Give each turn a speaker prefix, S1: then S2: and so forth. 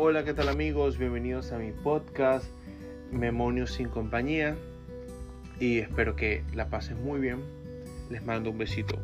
S1: Hola, ¿qué tal amigos? Bienvenidos a mi podcast Memonios sin compañía y espero que la pasen muy bien. Les mando un besito.